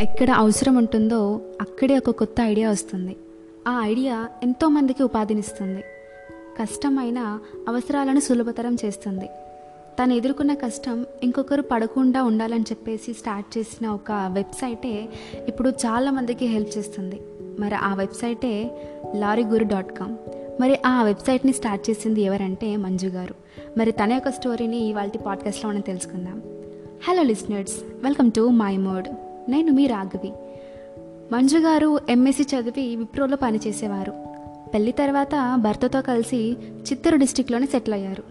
ఎక్కడ అవసరం ఉంటుందో అక్కడే ఒక కొత్త ఐడియా వస్తుంది. ఆ ఐడియా ఎంతోమందికి ఉపాధినిస్తుంది. కష్టమైన అవసరాలను సులభతరం చేస్తుంది. తను ఎదుర్కొన్న కష్టం ఇంకొకరు పడకుండా ఉండాలని చెప్పేసి స్టార్ట్ చేసిన ఒక వెబ్సైటే ఇప్పుడు చాలామందికి హెల్ప్ చేస్తుంది. మరి ఆ వెబ్సైటే లారీగురు డాట్ కామ్. మరి ఆ వెబ్సైట్ని స్టార్ట్ చేసింది ఎవరంటే మంజు గారు. మరి తన యొక్క స్టోరీని ఇవాళ పాడ్కాస్ట్లో మనం తెలుసుకుందాం. Hello listeners welcome to my mood. నేను మీ రాఘవి. మంజు గారు ఎంఎస్సి చదివి విప్రోలో పనిచేసేవారు. పెళ్ళి తర్వాత భర్తతో కలిసి చిత్తూరు డిస్టిక్లోనే సెటిల్ అయ్యారు.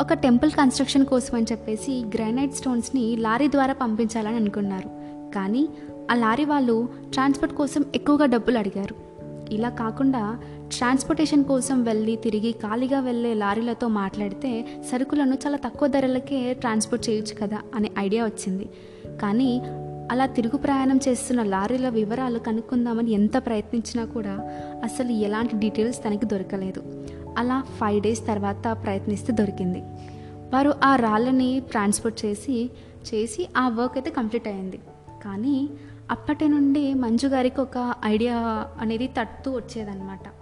ఒక టెంపుల్ కన్స్ట్రక్షన్ కోసం అని చెప్పేసి గ్రానైట్ స్టోన్స్ని లారీ ద్వారా పంపించాలని అనుకున్నారు. కానీ ఆ లారీ వాళ్ళు ట్రాన్స్పోర్ట్ కోసం ఎక్కువగా డబ్బులు అడిగారు. ఇలా కాకుండా ట్రాన్స్పోర్టేషన్ కోసం వెళ్ళి తిరిగి ఖాళీగా వెళ్ళే లారీలతో మాట్లాడితే సరుకులను చాలా తక్కువ ధరలకే ట్రాన్స్పోర్ట్ చేయొచ్చు కదా అనే ఐడియా వచ్చింది. కానీ అలా తిరుగు ప్రయాణం చేస్తున్న లారీల వివరాలు కనుక్కుందామని ఎంత ప్రయత్నించినా కూడా అసలు ఎలాంటి డీటెయిల్స్ తనకి దొరకలేదు. అలా ఫైవ్ డేస్ తర్వాత ప్రయత్నిస్తే దొరికింది. వారు ఆ రాళ్ళని ట్రాన్స్పోర్ట్ చేసి చేసి ఆ వర్క్ అయితే కంప్లీట్ అయింది. కానీ అప్పటి నుండి మంజు గారికి ఒక ఐడియా అనేది తట్టు వచ్చేదన్నమాట.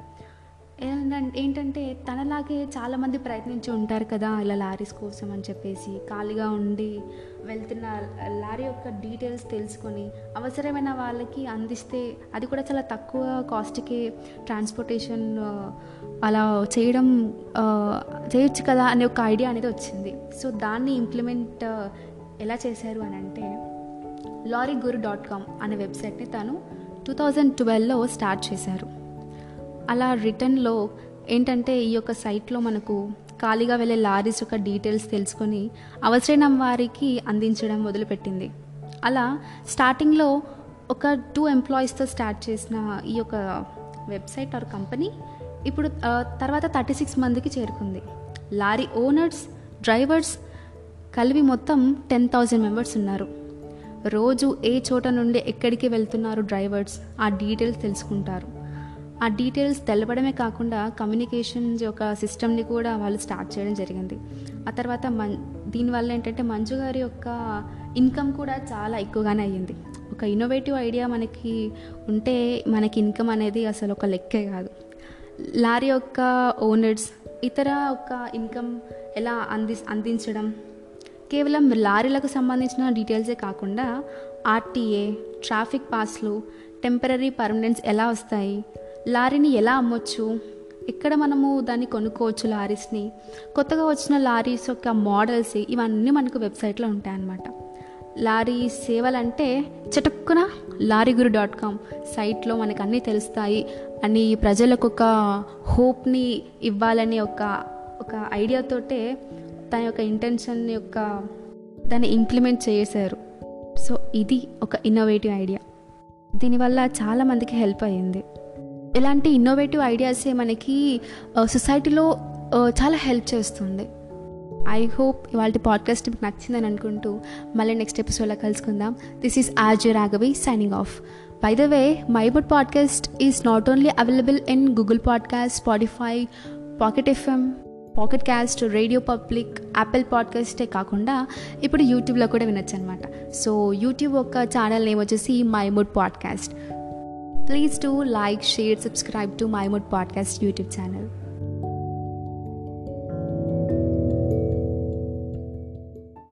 ఏంటంటే తనలాగే చాలామంది ప్రయత్నించి ఉంటారు కదా ఇలా లారీస్ కోసం అని చెప్పేసి. ఖాళీగా ఉండి వెళ్తున్న లారీ యొక్క డీటెయిల్స్ తెలుసుకొని అవసరమైన వాళ్ళకి అందిస్తే అది కూడా చాలా తక్కువ కాస్ట్కి ట్రాన్స్పోర్టేషన్ అలా చేయడం చేయొచ్చు కదా అనే ఒక ఐడియా అనేది వచ్చింది. సో దాన్ని ఇంప్లిమెంట్ ఎలా చేశారు అని అంటే లారీ గురు డాట్ కామ్ అనే వెబ్సైట్ని తను టూ థౌజండ్ ట్వెల్వ్లో స్టార్ట్ చేశారు. అలా రిటర్న్లో ఏంటంటే ఈ యొక్క సైట్లో మనకు ఖాళీగా వెళ్ళే లారీస్ యొక్క డీటెయిల్స్ తెలుసుకొని అవసరమైన వారికి అందించడం మొదలుపెట్టింది. అలా స్టార్టింగ్లో ఒక టూ ఎంప్లాయీస్తో స్టార్ట్ చేసిన ఈ యొక్క వెబ్సైట్ ఆర్ కంపెనీ ఇప్పుడు తర్వాత థర్టీ సిక్స్ మందికి చేరుకుంది. లారీ ఓనర్స్ డ్రైవర్స్ కలిపి మొత్తం టెన్ థౌజండ్ మెంబర్స్ ఉన్నారు. రోజు ఏ చోట నుండి ఎక్కడికి వెళ్తున్నారు డ్రైవర్స్ ఆ డీటెయిల్స్ తెలుసుకుంటారు. ఆ డీటెయిల్స్ తెలపడమే కాకుండా కమ్యూనికేషన్ యొక్క సిస్టమ్ని కూడా వాళ్ళు స్టార్ట్ చేయడం జరిగింది. ఆ తర్వాత మన్ దీనివల్ల ఏంటంటే మంజు గారి యొక్క ఇన్కమ్ కూడా చాలా ఎక్కువగానే అయ్యింది. ఒక ఇన్నోవేటివ్ ఐడియా మనకి ఉంటే మనకి ఇన్కమ్ అనేది అసలు ఒక లెక్కే కాదు. లారీ యొక్క ఓనర్స్ ఇతర ఒక ఇన్కమ్ ఎలా అంది అందించడం కేవలం లారీలకు సంబంధించిన డీటెయిల్సే కాకుండా ఆర్టీఏ ట్రాఫిక్ పాస్లు టెంపరీ పర్మనెంట్స్ ఎలా వస్తాయి లారీని ఎలా అమ్మొచ్చు? ఎక్కడ మనము దాన్ని కొనుక్కోవచ్చు లారీస్ని? కొత్తగా వచ్చిన లారీస్ యొక్క మోడల్స్ ఇవన్నీ మనకు వెబ్సైట్లో ఉంటాయన్నమాట. లారీ సేవలంటే చటుక్కున లారీగురు డాట్ కామ్ సైట్లో మనకు అన్నీ తెలుస్తాయి అని ప్రజలకు ఒక హోప్ని ఇవ్వాలని ఒక ఒక ఐడియాతోటే తన యొక్క ఇంటెన్షన్ యొక్క దాన్ని ఇంప్లిమెంట్ చేశారు సో ఇది ఒక ఇన్నోవేటివ్ ఐడియా. దీనివల్ల చాలామందికి హెల్ప్ అయ్యింది ఇలాంటి ఇన్నోవేటివ్ ఐడియాసే మనకి సొసైటీలో చాలా హెల్ప్ చేస్తుంది. ఐ హోప్ ఇవాళ పాడ్కాస్ట్ మీకు నచ్చిందని అనుకుంటూ మళ్ళీ నెక్స్ట్ ఎపిసోడ్లో కలుసుకుందాం. This is RJ Raghavi signing off by the way My Mood podcast is not only available in Google podcast Spotify Pocket FM Pocket Cast Radio Public Apple పాడ్కాస్టే కాకుండా ఇప్పుడు యూట్యూబ్లో కూడా వినొచ్చు అనమాట సో యూట్యూబ్ ఒక ఛానల్ నేమ్ వచ్చేసి My Mood podcast Please do like, share, subscribe to my mood podcast YouTube channel.